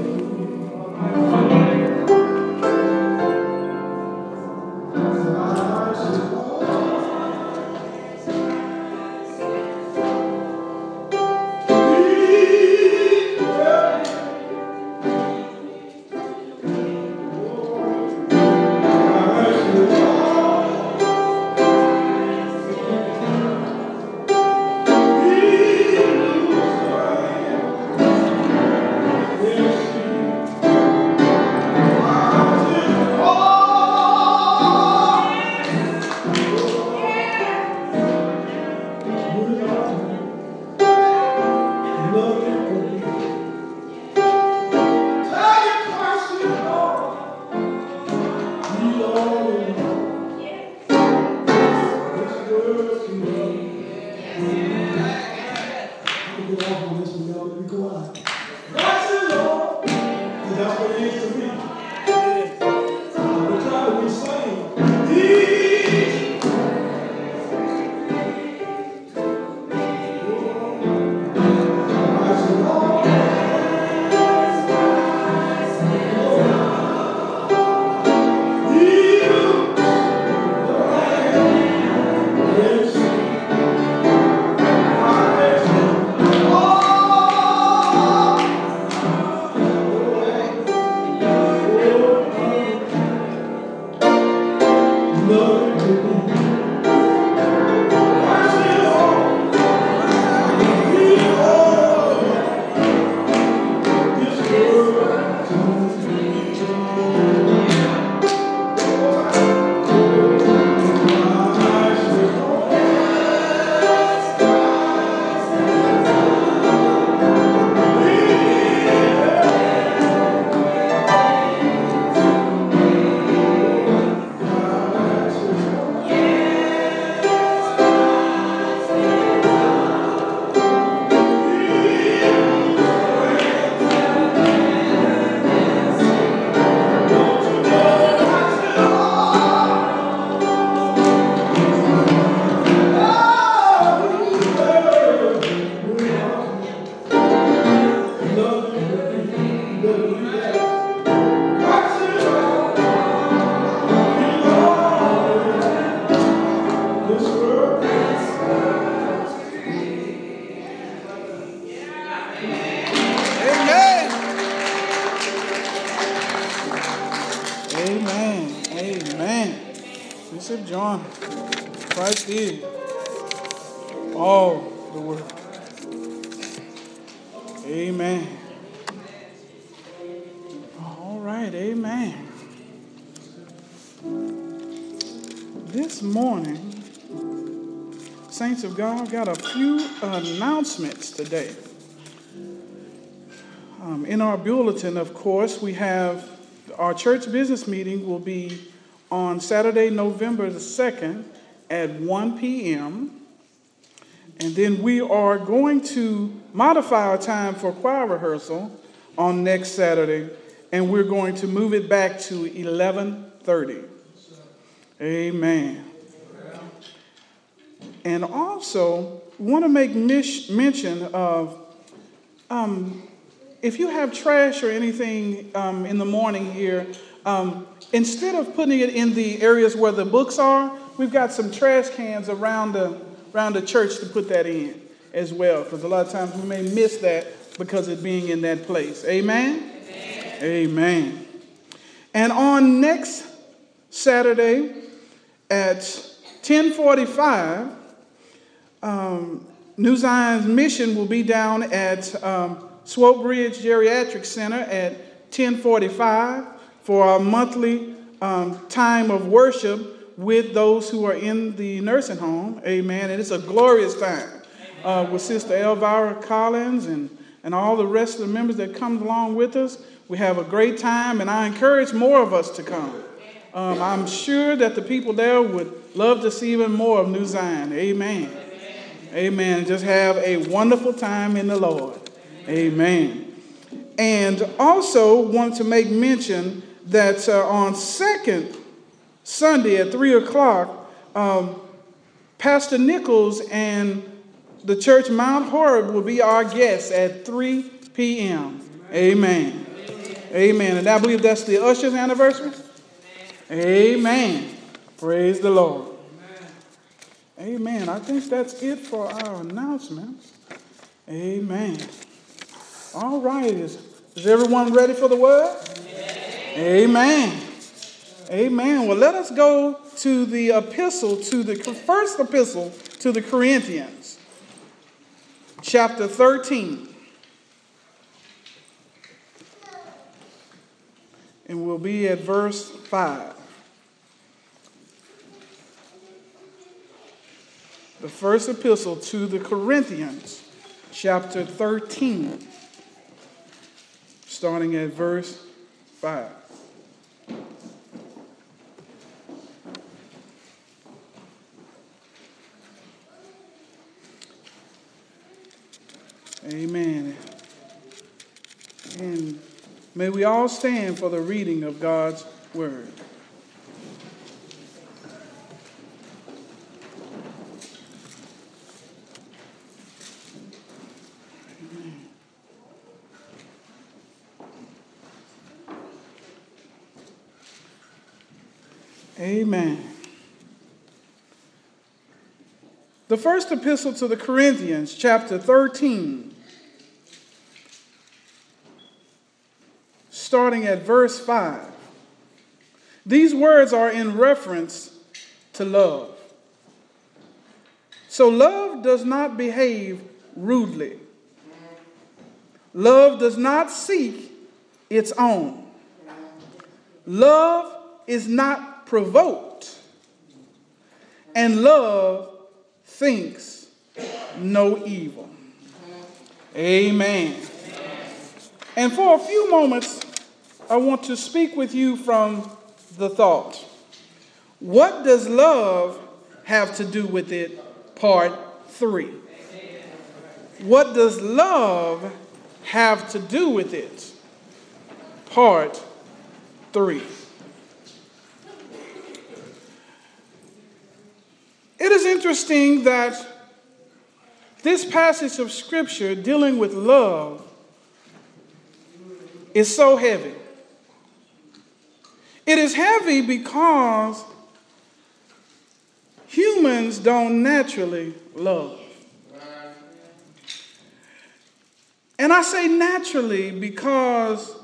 you. Got a few announcements today. Um, in our bulletin, of course, we have our church business meeting will be on Saturday, November the 2nd at 1 p.m. And then we are going to modify our time for choir rehearsal on next Saturday, and we're going to move it back to 11:30. Amen. And also, want to make mention of um, if you have trash or anything um, in the morning here, um, instead of putting it in the areas where the books are, we've got some trash cans around the, around the church to put that in as well, because a lot of times we may miss that because of being in that place. Amen? Amen. Amen. And on next Saturday at 1045, um, New Zion's mission will be down at um, Swope Bridge Geriatric Center at 1045 for our monthly um, time of worship with those who are in the nursing home. Amen. And it's a glorious time uh, with Sister Elvira Collins and, and all the rest of the members that come along with us. We have a great time, and I encourage more of us to come. Um, I'm sure that the people there would love to see even more of New Zion. Amen. Amen. Just have a wonderful time in the Lord. Amen. And also want to make mention that uh, on second Sunday at three o'clock, um, Pastor Nichols and the church Mount Horeb will be our guests at 3 p.m. Amen. Amen. Amen. And I believe that's the usher's anniversary. Amen. Praise the Lord. Amen. I think that's it for our announcements. Amen. All right. Is, is everyone ready for the word? Amen. Amen. Well, let us go to the epistle, to the first epistle to the Corinthians, chapter 13. And we'll be at verse 5. The first epistle to the Corinthians, chapter 13, starting at verse 5. Amen. And may we all stand for the reading of God's word. Amen. The first epistle to the Corinthians, chapter 13, starting at verse 5. These words are in reference to love. So, love does not behave rudely, love does not seek its own, love is not provoked, and love thinks no evil. Amen. And for a few moments, I want to speak with you from the thought What does love have to do with it? Part three. What does love have to do with it? Part three. It is interesting that this passage of Scripture dealing with love is so heavy. It is heavy because humans don't naturally love. And I say naturally because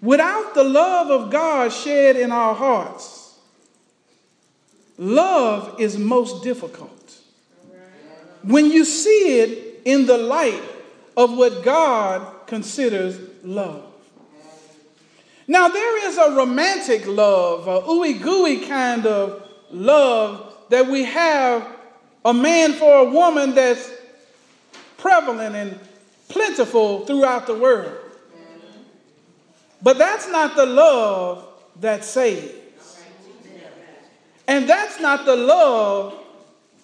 without the love of God shed in our hearts, love is most difficult. When you see it in the light of what God considers love. Now, there is a romantic love, a ooey gooey kind of love that we have a man for a woman that's prevalent and plentiful throughout the world. But that's not the love that saves. And that's not the love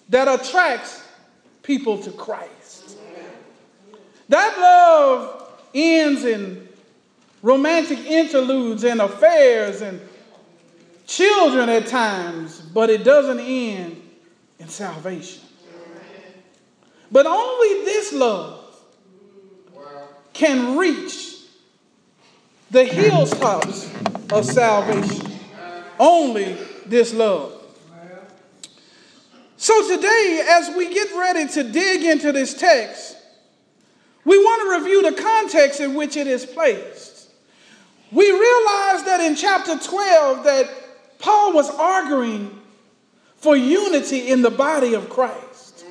that attracts people to Christ. That love ends in romantic interludes and affairs and children at times, but it doesn't end in salvation. But only this love can reach the hilltops of salvation. Only this love. So today, as we get ready to dig into this text, we want to review the context in which it is placed. We realize that in chapter 12 that Paul was arguing for unity in the body of Christ.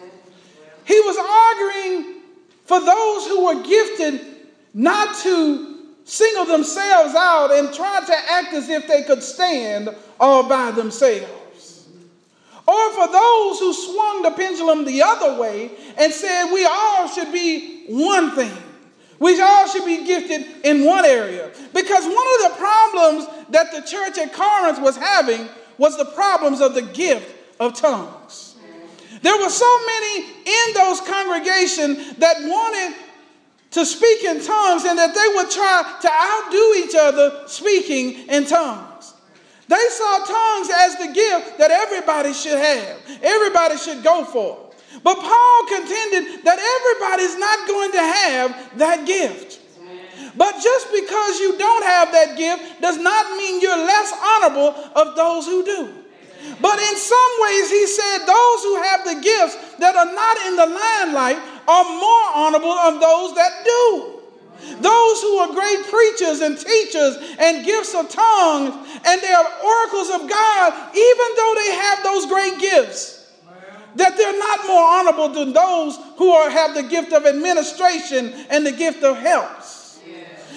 He was arguing for those who were gifted not to single themselves out and try to act as if they could stand all by themselves. Or for those who swung the pendulum the other way and said we all should be one thing. We all should be gifted in one area. Because one of the problems that the church at Corinth was having was the problems of the gift of tongues. There were so many in those congregations that wanted to speak in tongues and that they would try to outdo each other speaking in tongues. They saw tongues as the gift that everybody should have, everybody should go for. But Paul contended that everybody's not going to have that gift. But just because you don't have that gift does not mean you're less honorable of those who do. But in some ways, he said, those who have the gifts that are not in the limelight are more honorable of those that do. Those who are great preachers and teachers and gifts of tongues and they are oracles of God, even though they have those great gifts, that they're not more honorable than those who are, have the gift of administration and the gift of helps.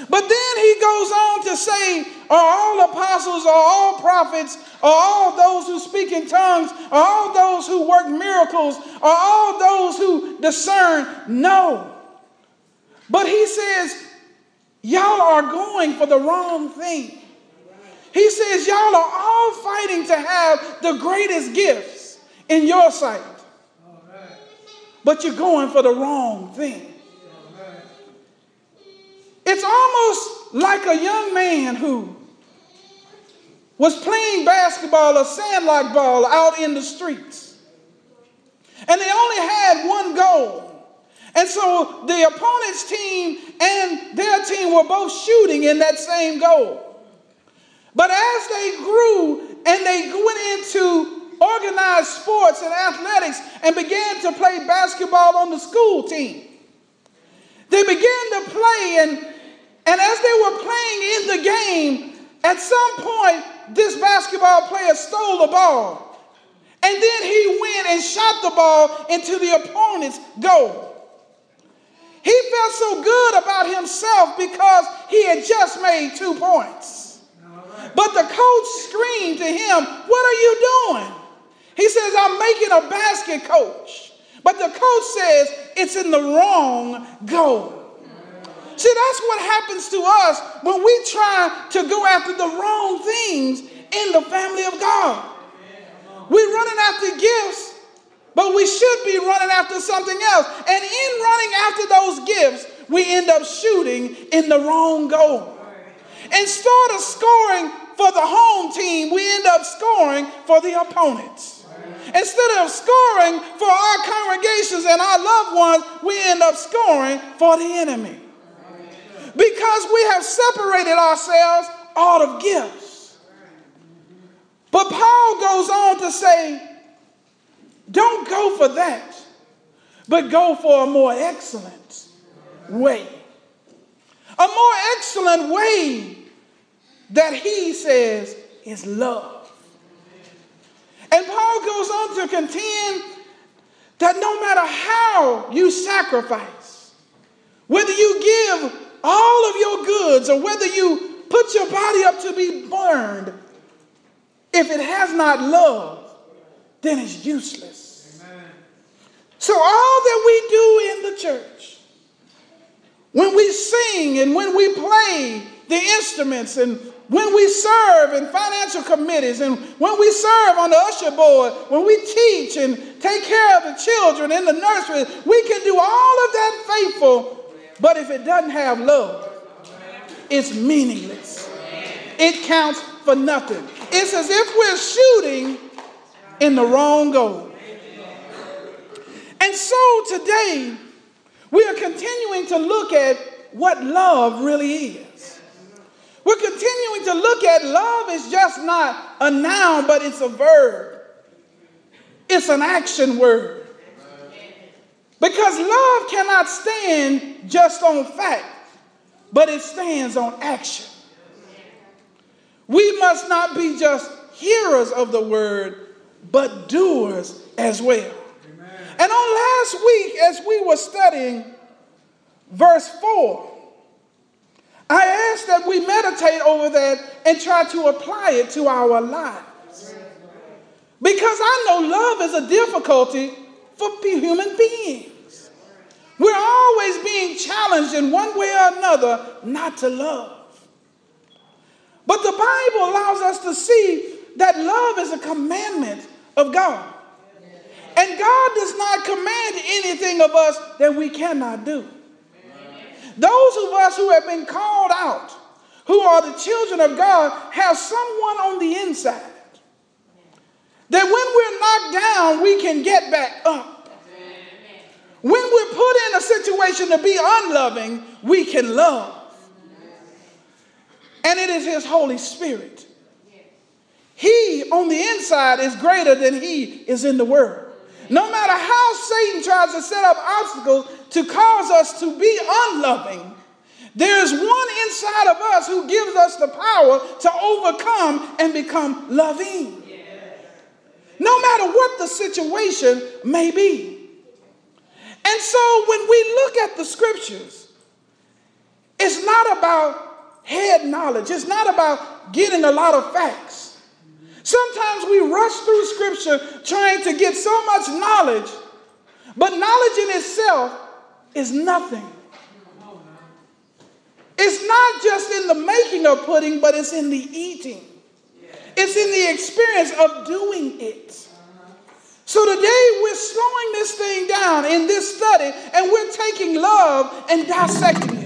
But then he goes on to say, Are all apostles, are all prophets, are all those who speak in tongues, are all those who work miracles, are all those who discern? No. But he says, Y'all are going for the wrong thing. He says, Y'all are all fighting to have the greatest gifts in your sight, but you're going for the wrong thing. It's almost like a young man who was playing basketball or sandlot ball out in the streets. And they only had one goal. And so the opponent's team and their team were both shooting in that same goal. But as they grew and they went into organized sports and athletics and began to play basketball on the school team, they began to play, and, and as they were playing in the game, at some point, this basketball player stole the ball. And then he went and shot the ball into the opponent's goal. He felt so good about himself because he had just made two points. But the coach screamed to him, What are you doing? He says, I'm making a basket, coach. But the coach says, It's in the wrong goal. See, that's what happens to us when we try to go after the wrong things in the family of God. We're running after gifts, but we should be running after something else. And in running after those gifts, we end up shooting in the wrong goal. Instead of scoring for the home team, we end up scoring for the opponents. Instead of scoring for our congregations and our loved ones, we end up scoring for the enemy because we have separated ourselves out of gifts. But Paul goes on to say, don't go for that, but go for a more excellent way. A more excellent way that he says is love. And Paul goes on to contend that no matter how you sacrifice, whether you give all of your goods, or whether you put your body up to be burned, if it has not love, then it's useless. Amen. So, all that we do in the church, when we sing and when we play the instruments and when we serve in financial committees and when we serve on the usher board, when we teach and take care of the children in the nursery, we can do all of that faithful but if it doesn't have love, it's meaningless. It counts for nothing. It's as if we're shooting in the wrong goal. And so today, we are continuing to look at what love really is. We're continuing to look at love is just not a noun, but it's a verb. It's an action word. Because love cannot stand just on fact, but it stands on action. We must not be just hearers of the word, but doers as well. Amen. And on last week, as we were studying verse 4, I asked that we meditate over that and try to apply it to our lives. Because I know love is a difficulty for human beings. We're always being challenged in one way or another not to love. But the Bible allows us to see that love is a commandment of God. And God does not command anything of us that we cannot do. Those of us who have been called out, who are the children of God, have someone on the inside that when we're knocked down, we can get back up. When we're put in a situation to be unloving, we can love. And it is His Holy Spirit. He on the inside is greater than He is in the world. No matter how Satan tries to set up obstacles to cause us to be unloving, there's one inside of us who gives us the power to overcome and become loving. No matter what the situation may be. And so when we look at the scriptures, it's not about head knowledge, it's not about getting a lot of facts. Sometimes we rush through scripture trying to get so much knowledge, but knowledge in itself is nothing. It's not just in the making of pudding, but it's in the eating. It's in the experience of doing it. So today we're slowing this thing down in this study and we're taking love and dissecting it.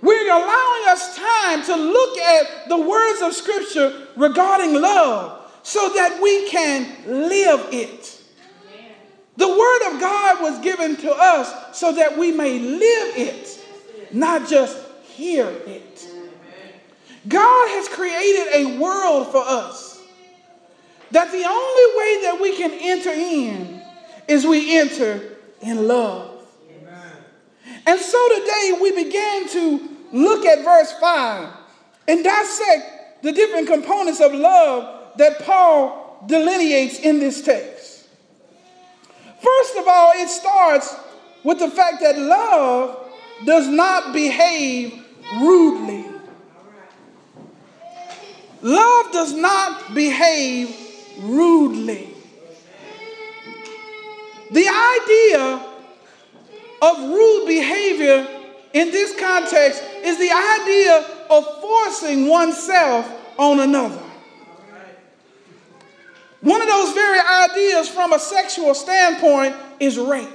We're allowing us time to look at the words of Scripture regarding love so that we can live it. The Word of God was given to us so that we may live it, not just hear it. God has created a world for us that the only way that we can enter in is we enter in love. And so today we began to look at verse 5 and dissect the different components of love that Paul delineates in this text. First of all, it starts with the fact that love does not behave rudely. Love does not behave rudely. The idea of rude behavior in this context is the idea of forcing oneself on another. One of those very ideas from a sexual standpoint is rape.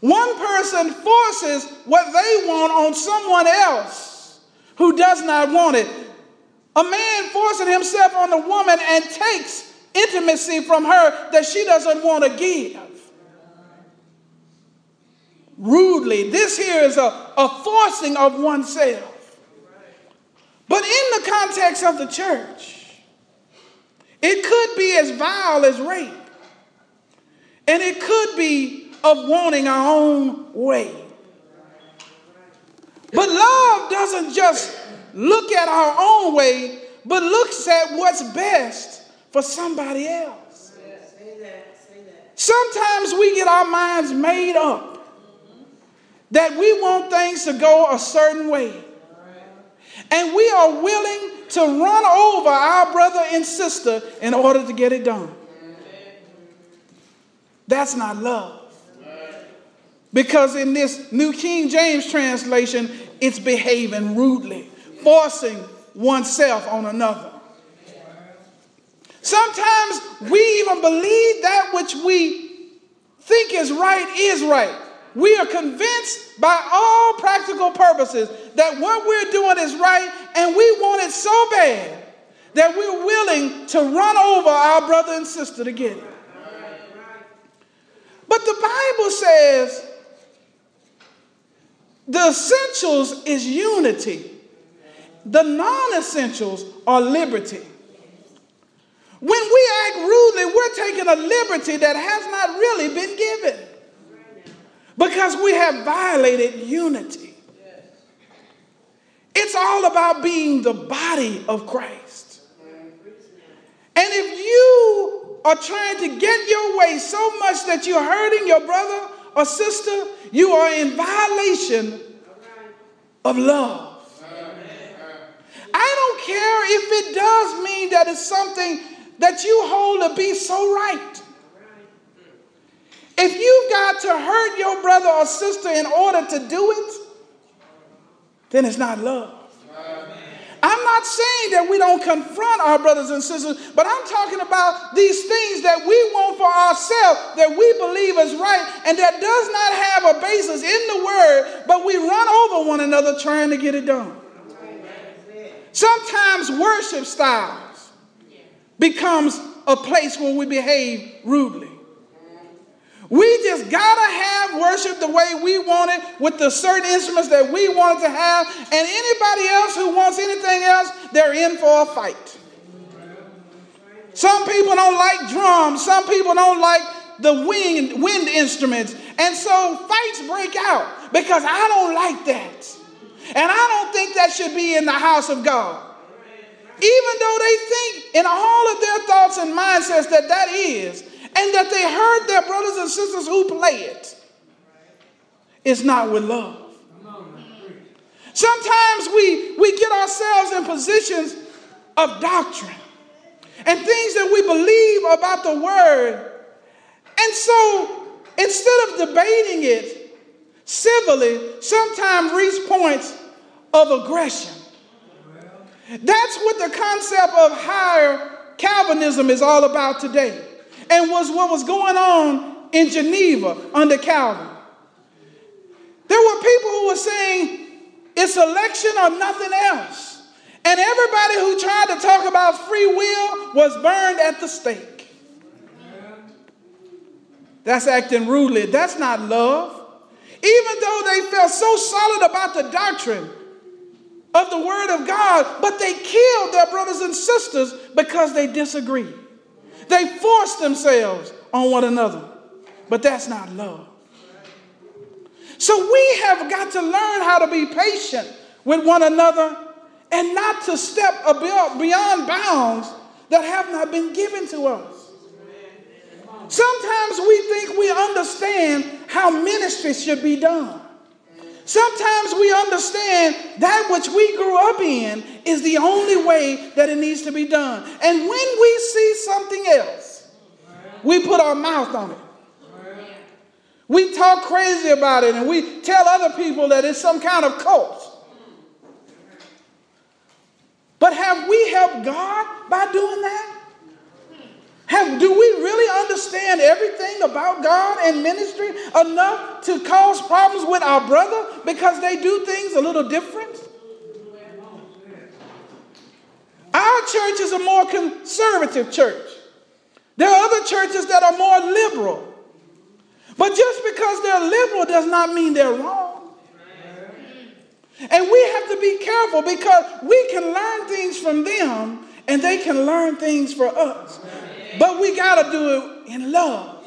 One person forces what they want on someone else who does not want it. A man forcing himself on a woman and takes intimacy from her that she doesn't want to give rudely. This here is a, a forcing of oneself. But in the context of the church, it could be as vile as rape. And it could be of wanting our own way. But love doesn't just look at our own way, but looks at what's best for somebody else. Sometimes we get our minds made up that we want things to go a certain way. And we are willing to run over our brother and sister in order to get it done. That's not love. Because in this New King James translation, it's behaving rudely, forcing oneself on another. Sometimes we even believe that which we think is right is right. We are convinced by all practical purposes that what we're doing is right and we want it so bad that we're willing to run over our brother and sister to get it. But the Bible says the essentials is unity, the non essentials are liberty. When we act rudely, we're taking a liberty that has not really been given because we have violated unity. It's all about being the body of Christ. And if you are trying to get your way so much that you're hurting your brother or sister, you are in violation of love. I don't care if it does mean that it's something that you hold to be so right. If you've got to hurt your brother or sister in order to do it, then it's not love. I'm not saying that we don't confront our brothers and sisters, but I'm talking about these things that we want for ourselves that we believe is right and that does not have a basis in the word, but we run over one another trying to get it done. Sometimes worship styles becomes a place where we behave rudely. We just gotta have worship the way we want it with the certain instruments that we want to have. And anybody else who wants anything else, they're in for a fight. Some people don't like drums, some people don't like the wind, wind instruments. And so fights break out because I don't like that. And I don't think that should be in the house of God. Even though they think in all of their thoughts and mindsets that that is, and that they heard their brothers and sisters who play it, it's not with love. Sometimes we, we get ourselves in positions of doctrine and things that we believe about the word. And so instead of debating it civilly, sometimes reach points of aggression. That's what the concept of higher Calvinism is all about today. And was what was going on in Geneva under Calvin. There were people who were saying it's election or nothing else. And everybody who tried to talk about free will was burned at the stake. That's acting rudely. That's not love. Even though they felt so solid about the doctrine of the Word of God, but they killed their brothers and sisters because they disagreed. They force themselves on one another, but that's not love. So we have got to learn how to be patient with one another and not to step beyond bounds that have not been given to us. Sometimes we think we understand how ministry should be done. Sometimes we understand that which we grew up in is the only way that it needs to be done. And when we see something else, we put our mouth on it. We talk crazy about it and we tell other people that it's some kind of cult. But have we helped God by doing that? Have, do we really understand everything about God and ministry enough to cause problems with our brother because they do things a little different? Our church is a more conservative church. There are other churches that are more liberal. But just because they're liberal does not mean they're wrong. And we have to be careful because we can learn things from them and they can learn things for us. But we got to do it in love.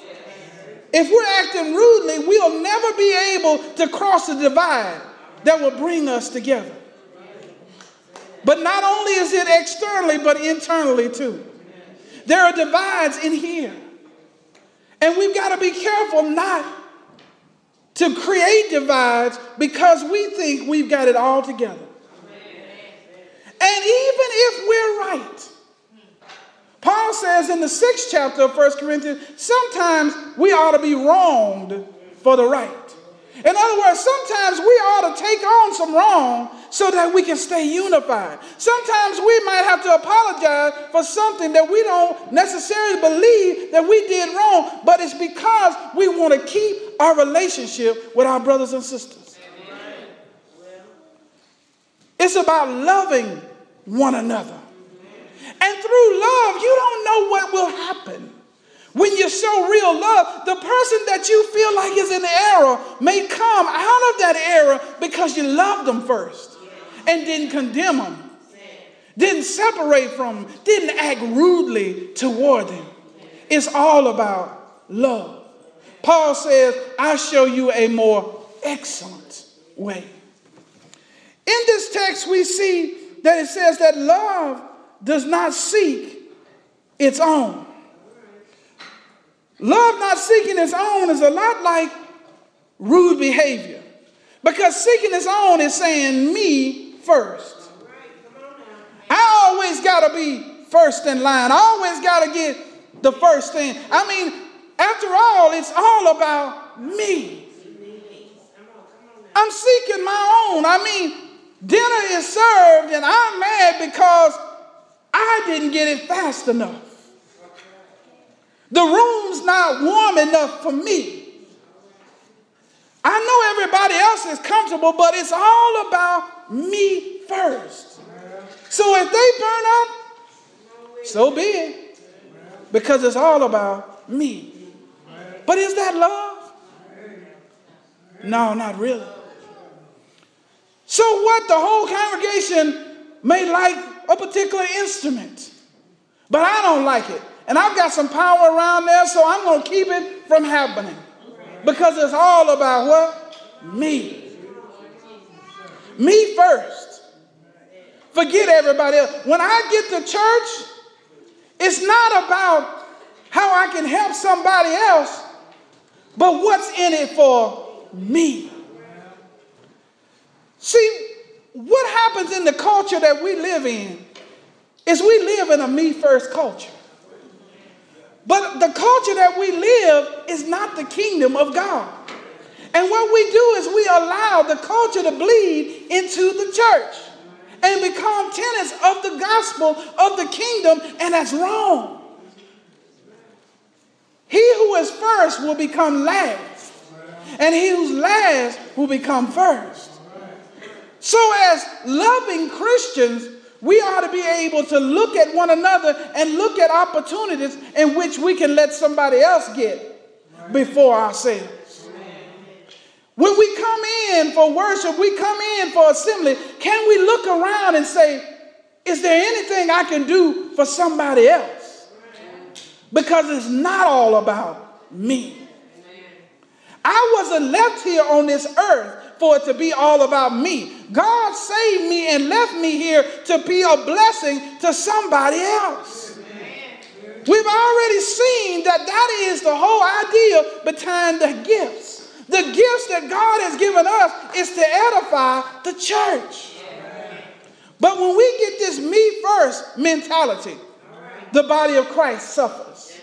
If we're acting rudely, we'll never be able to cross the divide that will bring us together. But not only is it externally, but internally too. There are divides in here. And we've got to be careful not to create divides because we think we've got it all together. And even if we're right, Paul says in the sixth chapter of 1 Corinthians, sometimes we ought to be wronged for the right. In other words, sometimes we ought to take on some wrong so that we can stay unified. Sometimes we might have to apologize for something that we don't necessarily believe that we did wrong, but it's because we want to keep our relationship with our brothers and sisters. It's about loving one another. And through love, you don't know what will happen. When you show real love, the person that you feel like is in error may come out of that error because you loved them first and didn't condemn them, didn't separate from them, didn't act rudely toward them. It's all about love. Paul says, I show you a more excellent way. In this text, we see that it says that love does not seek its own. Love not seeking its own is a lot like rude behavior. Because seeking its own is saying me first. I always got to be first in line. I always got to get the first thing. I mean, after all, it's all about me. I'm seeking my own. I mean, dinner is served and I'm mad because I didn't get it fast enough. The room's not warm enough for me. I know everybody else is comfortable, but it's all about me first. So if they burn up, so be it. Because it's all about me. But is that love? No, not really. So what? The whole congregation may like a particular instrument, but I don't like it. And I've got some power around there, so I'm going to keep it from happening. Because it's all about what? Me. Me first. Forget everybody else. When I get to church, it's not about how I can help somebody else, but what's in it for me. See, what happens in the culture that we live in is we live in a me first culture. But the culture that we live is not the kingdom of God. And what we do is we allow the culture to bleed into the church and become tenants of the gospel of the kingdom, and that's wrong. He who is first will become last, and he who's last will become first. So, as loving Christians, we ought to be able to look at one another and look at opportunities in which we can let somebody else get before ourselves. When we come in for worship, we come in for assembly, can we look around and say, is there anything I can do for somebody else? Because it's not all about me. I wasn't left here on this earth for it to be all about me. God saved me and left me here to be a blessing to somebody else. We've already seen that that is the whole idea behind the gifts. The gifts that God has given us is to edify the church. But when we get this me first mentality, the body of Christ suffers.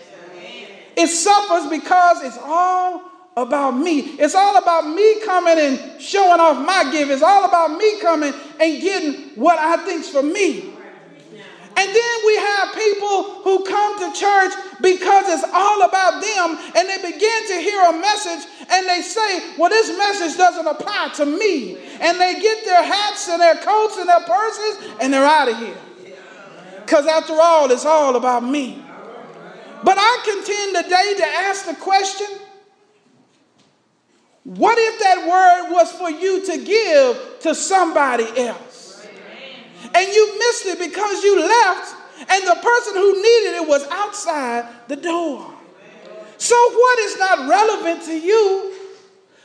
It suffers because it's all about me. It's all about me coming and showing off my gift. It's all about me coming and getting what I think's for me. And then we have people who come to church because it's all about them and they begin to hear a message and they say, Well, this message doesn't apply to me. And they get their hats and their coats and their purses and they're out of here. Because after all, it's all about me. But I contend today to ask the question what if that word was for you to give to somebody else? And you missed it because you left, and the person who needed it was outside the door. So, what is not relevant to you,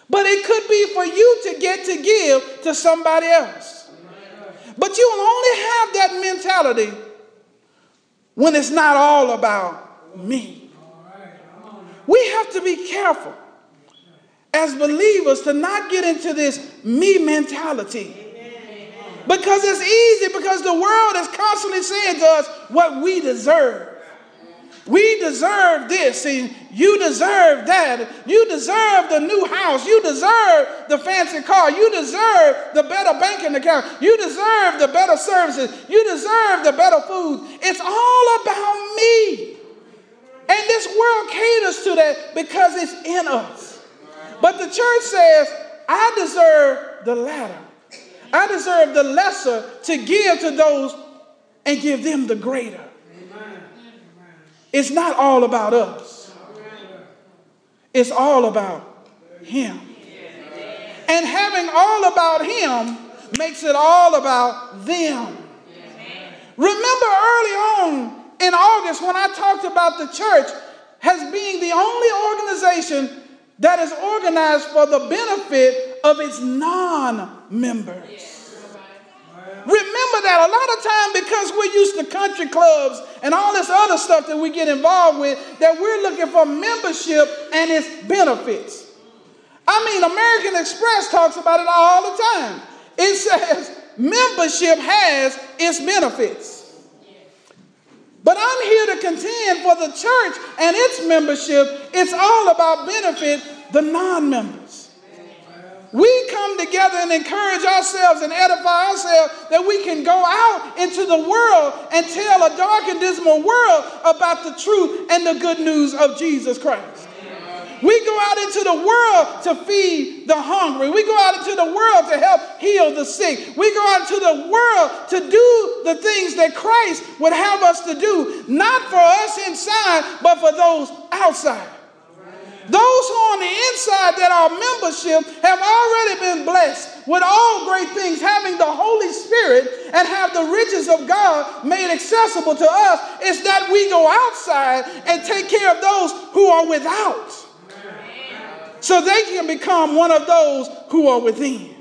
but it could be for you to get to give to somebody else? But you'll only have that mentality when it's not all about me. We have to be careful as believers to not get into this me mentality. Because it's easy, because the world is constantly saying to us what we deserve. We deserve this, and you deserve that. You deserve the new house. You deserve the fancy car. You deserve the better banking account. You deserve the better services. You deserve the better food. It's all about me. And this world caters to that because it's in us. But the church says, I deserve the latter. I deserve the lesser to give to those and give them the greater. It's not all about us, it's all about Him. And having all about Him makes it all about them. Remember early on in August when I talked about the church as being the only organization that is organized for the benefit of its non members. Remember that a lot of time because we're used to country clubs and all this other stuff that we get involved with, that we're looking for membership and its benefits. I mean, American Express talks about it all the time. It says membership has its benefits. But I'm here to contend for the church and its membership. It's all about benefit the non members. We come together and encourage ourselves and edify ourselves that we can go out into the world and tell a dark and dismal world about the truth and the good news of Jesus Christ. We go out into the world to feed the hungry. We go out into the world to help heal the sick. We go out into the world to do the things that Christ would have us to do, not for us inside, but for those outside. Those who are on the inside that are membership have already been blessed with all great things, having the Holy Spirit and have the riches of God made accessible to us. It's that we go outside and take care of those who are without. So they can become one of those who are within.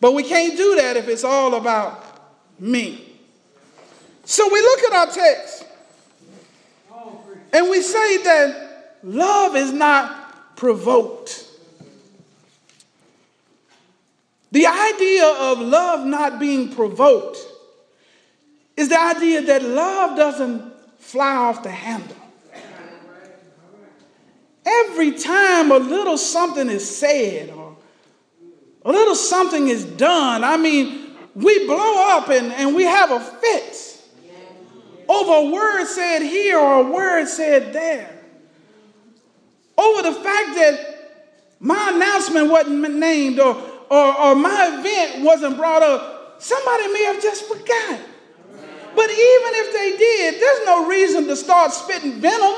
But we can't do that if it's all about me. So we look at our text and we say that love is not provoked. The idea of love not being provoked is the idea that love doesn't fly off the handle. Every time a little something is said or a little something is done, I mean, we blow up and, and we have a fit over a word said here or a word said there over the fact that my announcement wasn't named or, or, or my event wasn't brought up, somebody may have just forgotten. But even if they did, there's no reason to start spitting venom,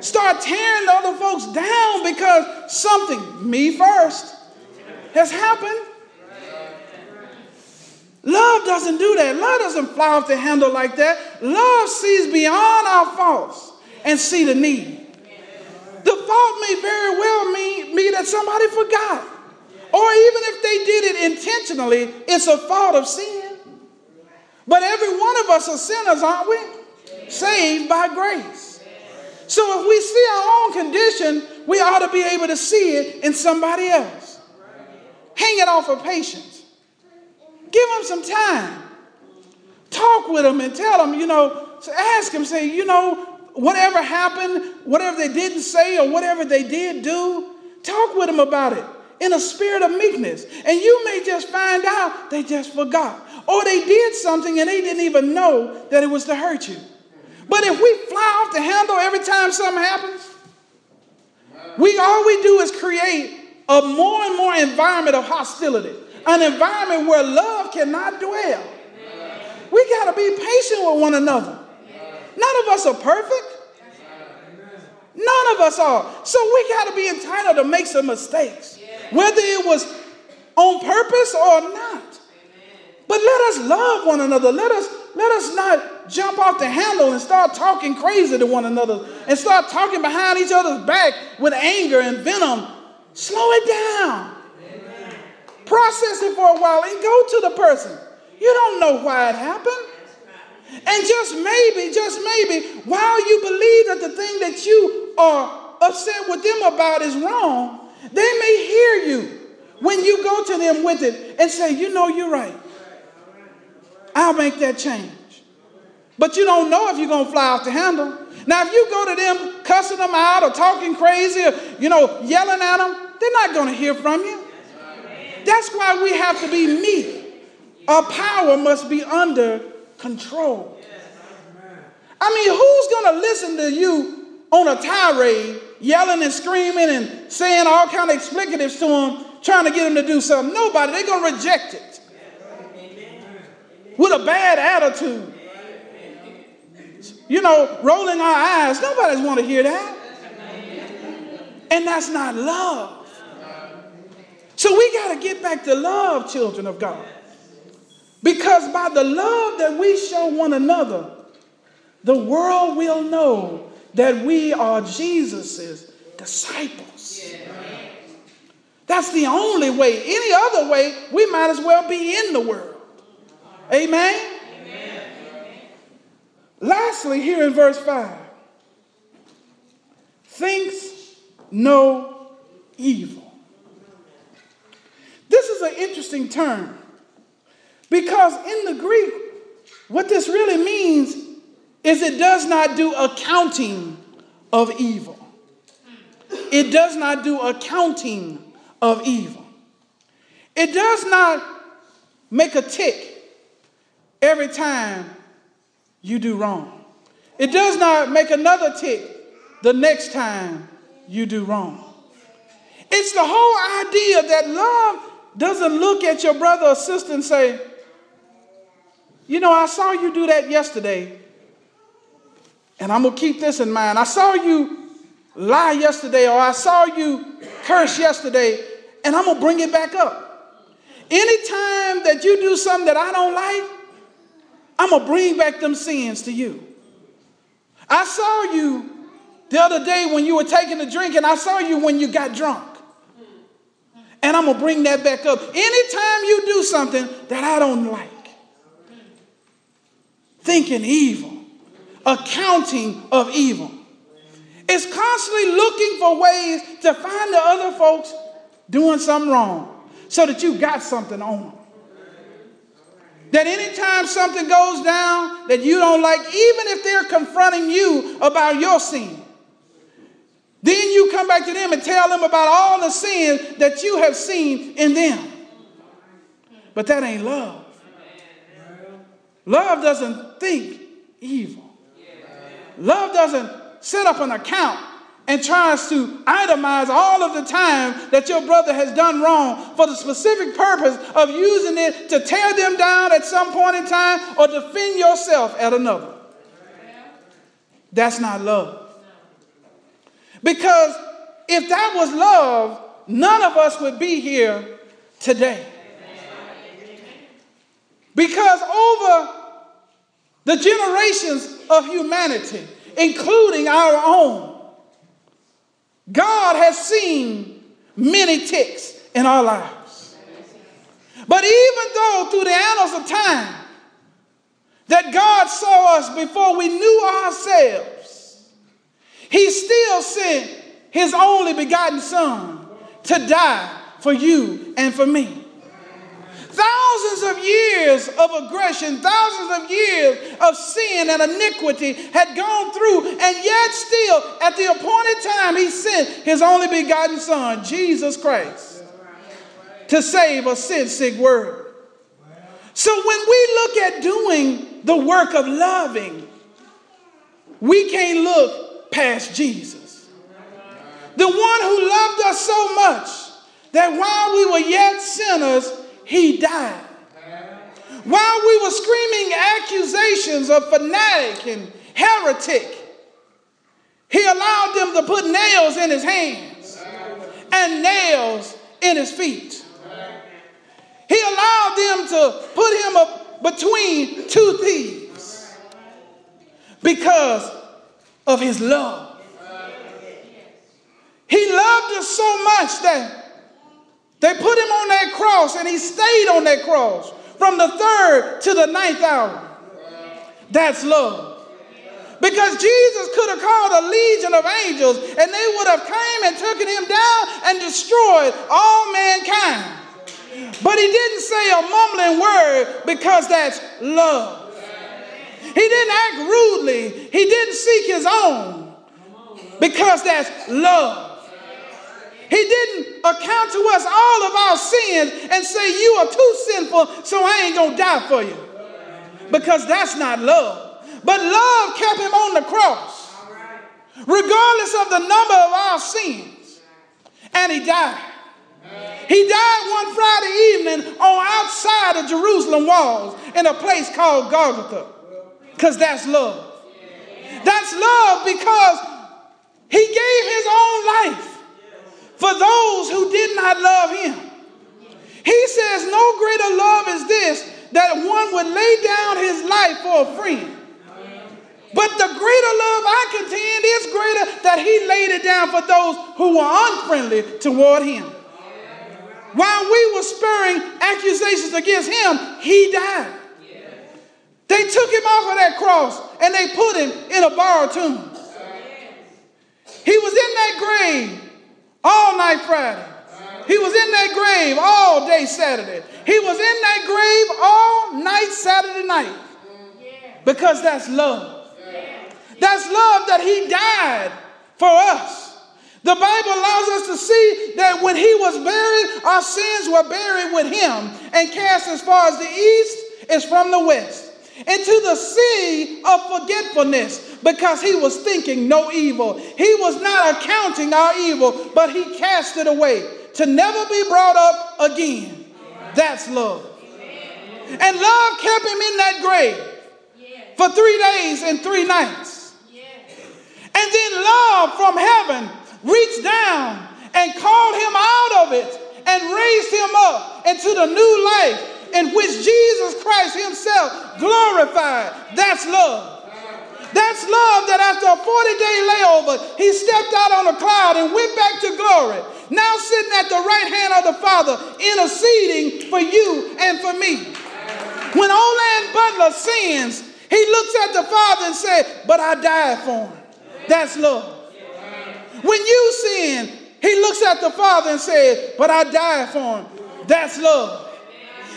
start tearing the other folks down because something, me first, has happened. Love doesn't do that. Love doesn't fly off the handle like that. Love sees beyond our faults and see the need. The fault may very well mean, be that somebody forgot. Or even if they did it intentionally, it's a fault of sin. But every one of us are sinners, aren't we? Saved by grace. So if we see our own condition, we ought to be able to see it in somebody else. Hang it off of patience. Give them some time. Talk with them and tell them, you know, ask them, say, you know, whatever happened, whatever they didn't say, or whatever they did do, talk with them about it in a spirit of meekness. And you may just find out they just forgot. Or they did something and they didn't even know that it was to hurt you. But if we fly off the handle every time something happens, we all we do is create a more and more environment of hostility, an environment where love cannot dwell. We got to be patient with one another. None of us are perfect. None of us are. So we got to be entitled to make some mistakes, whether it was on purpose or not. But let us love one another. Let us let us not jump off the handle and start talking crazy to one another and start talking behind each other's back with anger and venom. Slow it down. Process it for a while and go to the person. You don't know why it happened. And just maybe, just maybe, while you believe that the thing that you are upset with them about is wrong, they may hear you when you go to them with it and say, You know, you're right. I'll make that change. But you don't know if you're going to fly off the handle. Now, if you go to them cussing them out or talking crazy or, you know, yelling at them, they're not going to hear from you. That's why we have to be meek. Our power must be under control. I mean, who's going to listen to you on a tirade, yelling and screaming and saying all kind of explicatives to them, trying to get them to do something? Nobody. They're going to reject it with a bad attitude. You know, rolling our eyes. Nobody's want to hear that. And that's not love. So we got to get back to love, children of God. Because by the love that we show one another, the world will know that we are Jesus's disciples. That's the only way. Any other way, we might as well be in the world. Amen? Amen. Lastly, here in verse 5 thinks no evil. This is an interesting term because in the Greek, what this really means is it does not do accounting of evil. It does not do accounting of evil. It does not make a tick every time you do wrong. It does not make another tick the next time you do wrong. It's the whole idea that love doesn't look at your brother or sister and say, you know, I saw you do that yesterday, and I'm going to keep this in mind. I saw you lie yesterday or I saw you curse yesterday and I'm going to bring it back up. Anytime that you do something that I don't like, I'm going to bring back them sins to you. I saw you the other day when you were taking a drink, and I saw you when you got drunk. And I'm going to bring that back up. Anytime you do something that I don't like, thinking evil, accounting of evil, is constantly looking for ways to find the other folks doing something wrong so that you got something on them. That anytime something goes down that you don't like, even if they're confronting you about your sin, then you come back to them and tell them about all the sin that you have seen in them. But that ain't love. Love doesn't think evil. Love doesn't set up an account and tries to itemize all of the time that your brother has done wrong for the specific purpose of using it to tear them down at some point in time or defend yourself at another. That's not love. Because if that was love, none of us would be here today. Because over the generations of humanity, including our own, God has seen many ticks in our lives. But even though through the annals of time that God saw us before we knew ourselves, He still sent His only begotten Son to die for you and for me. Thousands of years of aggression, thousands of years of sin and iniquity had gone through, and yet still, at the appointed time, He sent His only begotten Son, Jesus Christ, to save a sin sick world. So when we look at doing the work of loving, we can't look past Jesus. The one who loved us so much that while we were yet sinners, he died. While we were screaming accusations of fanatic and heretic, he allowed them to put nails in his hands and nails in his feet. He allowed them to put him up between two thieves because of his love. He loved us so much that they put him on that cross and he stayed on that cross from the third to the ninth hour. That's love. Because Jesus could have called a legion of angels and they would have came and taken him down and destroyed all mankind. But he didn't say a mumbling word because that's love. He didn't act rudely. He didn't seek his own because that's love. He didn't account to us all of our sins and say, You are too sinful, so I ain't gonna die for you. Because that's not love. But love kept him on the cross, regardless of the number of our sins. And he died. He died one Friday evening on outside of Jerusalem walls in a place called Golgotha. Because that's love. That's love because he gave for those who did not love him. He says, No greater love is this that one would lay down his life for a friend. But the greater love I contend is greater that he laid it down for those who were unfriendly toward him. While we were spurring accusations against him, he died. They took him off of that cross and they put him in a borrowed tomb. He was in that grave all night Friday. He was in that grave all day Saturday. He was in that grave all night Saturday night. Because that's love. That's love that he died for us. The Bible allows us to see that when he was buried, our sins were buried with him and cast as far as the east is from the west into the sea of forgetfulness because he was thinking no evil. He was not accounting our evil, but he cast it away to never be brought up again. That's love. And love kept him in that grave for three days and three nights. And then love from heaven reached down and called him out of it and raised him up into the new life in which Jesus Christ himself glorified. That's love. That's love that after a 40 day layover, he stepped out on a cloud and went back to glory. Now sitting at the right hand of the Father, interceding for you and for me. When Olan Butler sins, he looks at the Father and says, But I died for him. That's love. When you sin, he looks at the Father and says, But I died for him. That's love.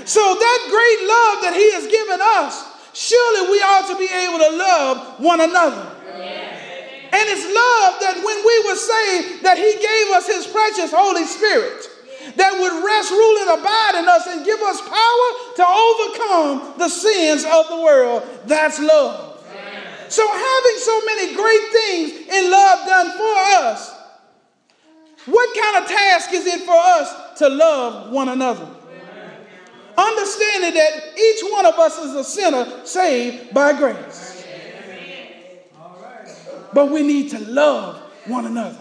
So that great love that he has given us, surely we ought to be able to love one another. And it's love that when we were saved, that he gave us his precious Holy Spirit that would rest, rule, and abide in us and give us power to overcome the sins of the world. That's love. So, having so many great things in love done for us, what kind of task is it for us to love one another? Understanding that each one of us is a sinner saved by grace. But we need to love one another.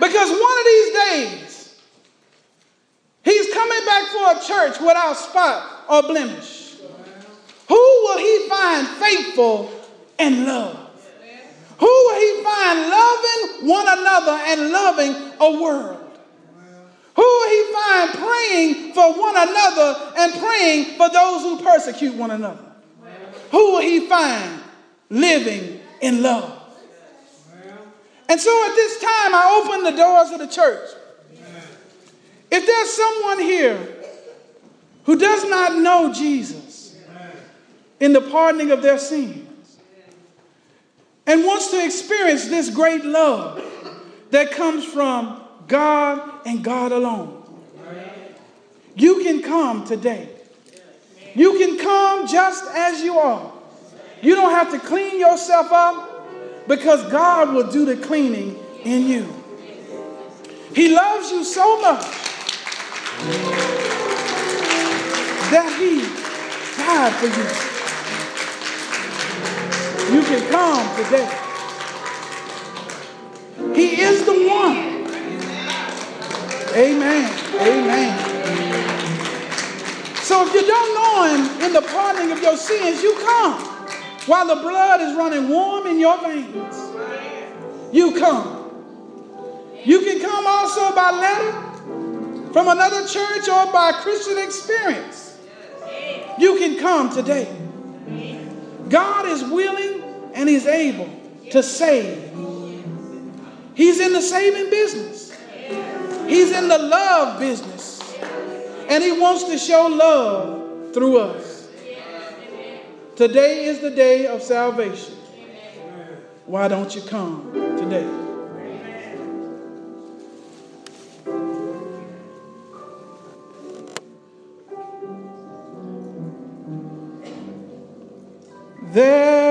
Because one of these days, he's coming back for a church without spot or blemish. Who will he find faithful and love? Who will he find loving one another and loving a world? Find praying for one another and praying for those who persecute one another? Who will he find living in love? And so at this time, I open the doors of the church. If there's someone here who does not know Jesus in the pardoning of their sins and wants to experience this great love that comes from God and God alone, you can come today. You can come just as you are. You don't have to clean yourself up because God will do the cleaning in you. He loves you so much that He died for you. You can come today. He is the one. Amen. Amen. So if you don't know Him in the pardoning of your sins, you come while the blood is running warm in your veins. You come. You can come also by letter from another church or by Christian experience. You can come today. God is willing and He's able to save. He's in the saving business, He's in the love business. And He wants to show love through us. Today is the day of salvation. Why don't you come today? There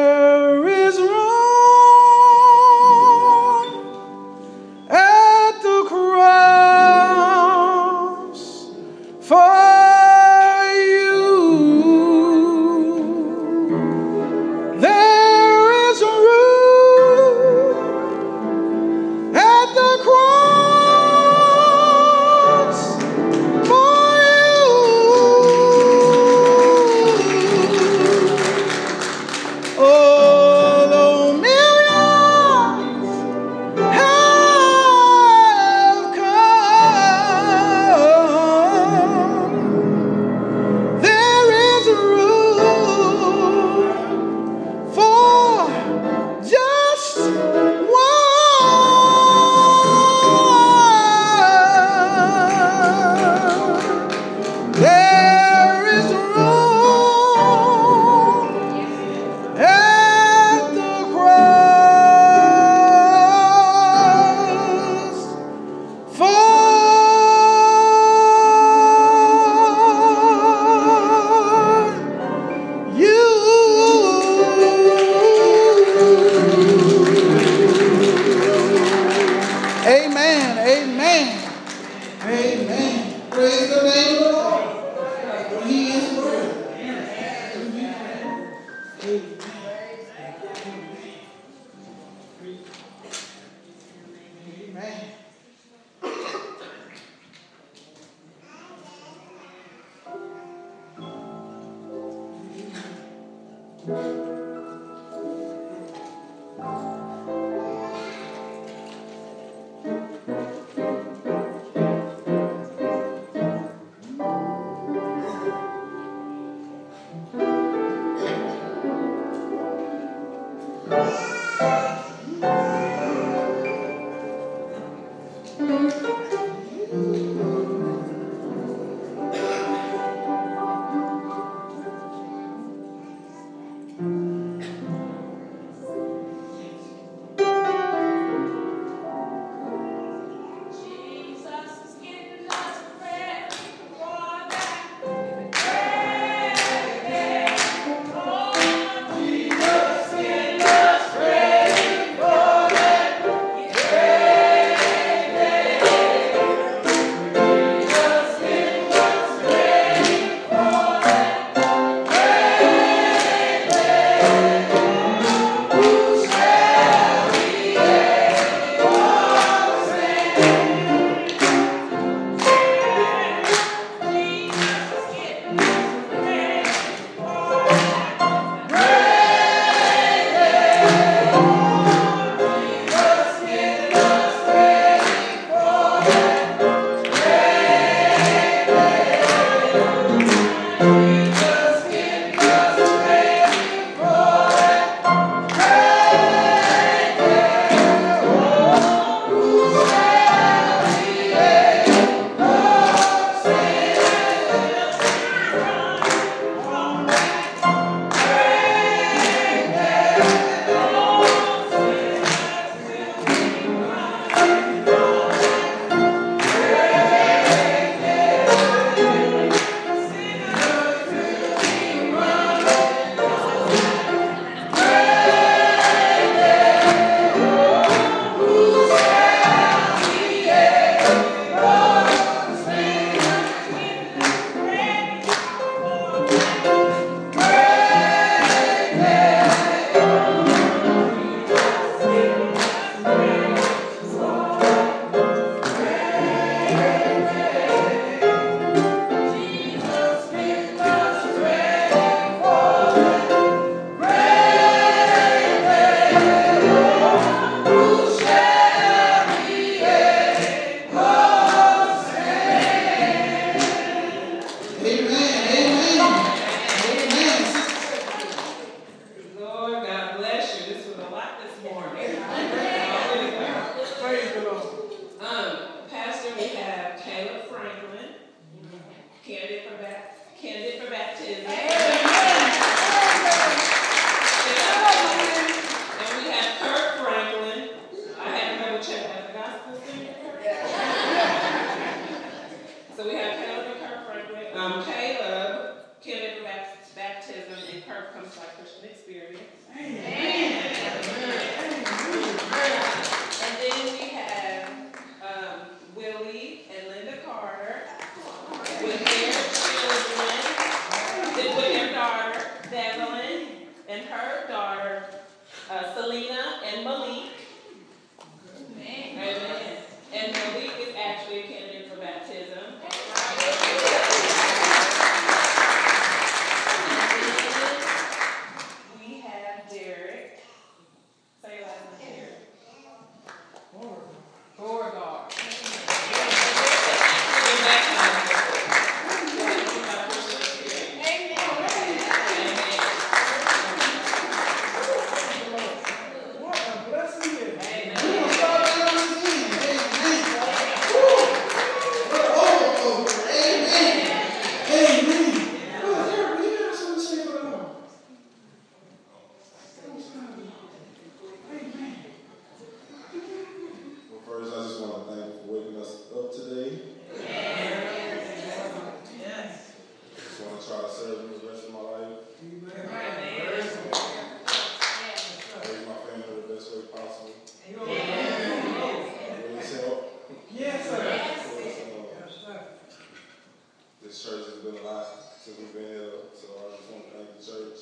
a lot to be Bell, so I just want to thank the church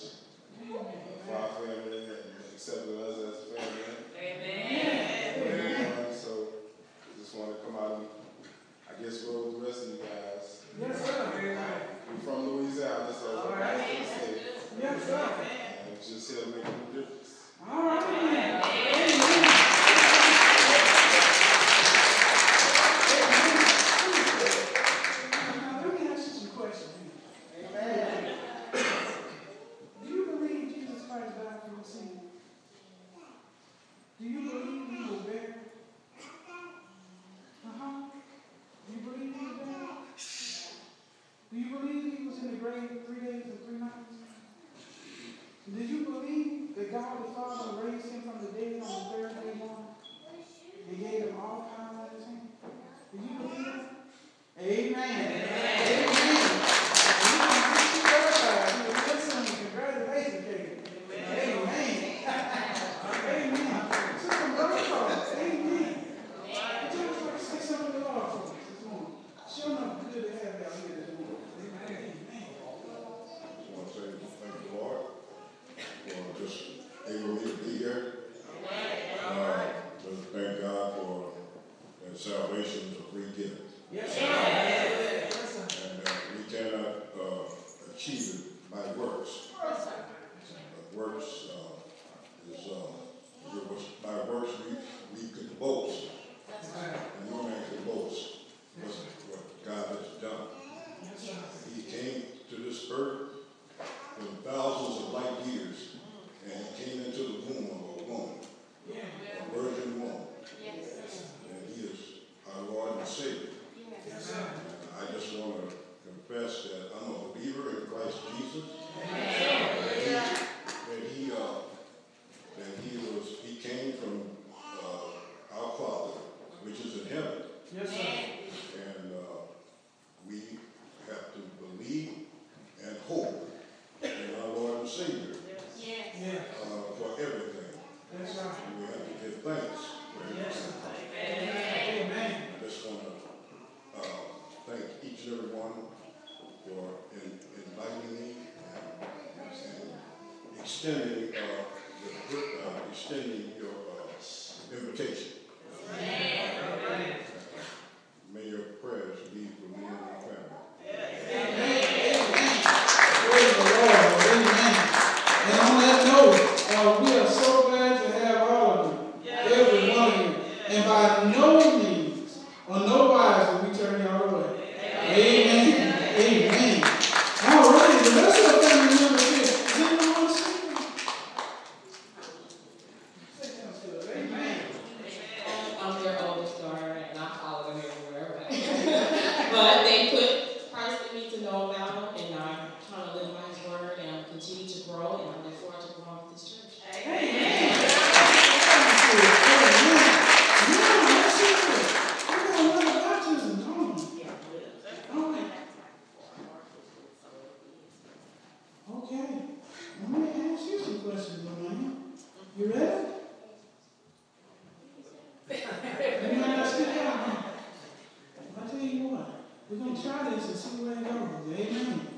uh, for our family and accepting us as a family. Amen. Amen. So I just want to come out and I guess we're the rest of you guys. Yes, sir. We're from Louisiana, so it's a right. Yes, sir. And just here to make a difference. All right. thousands of light years try this and see where it goes. Amen.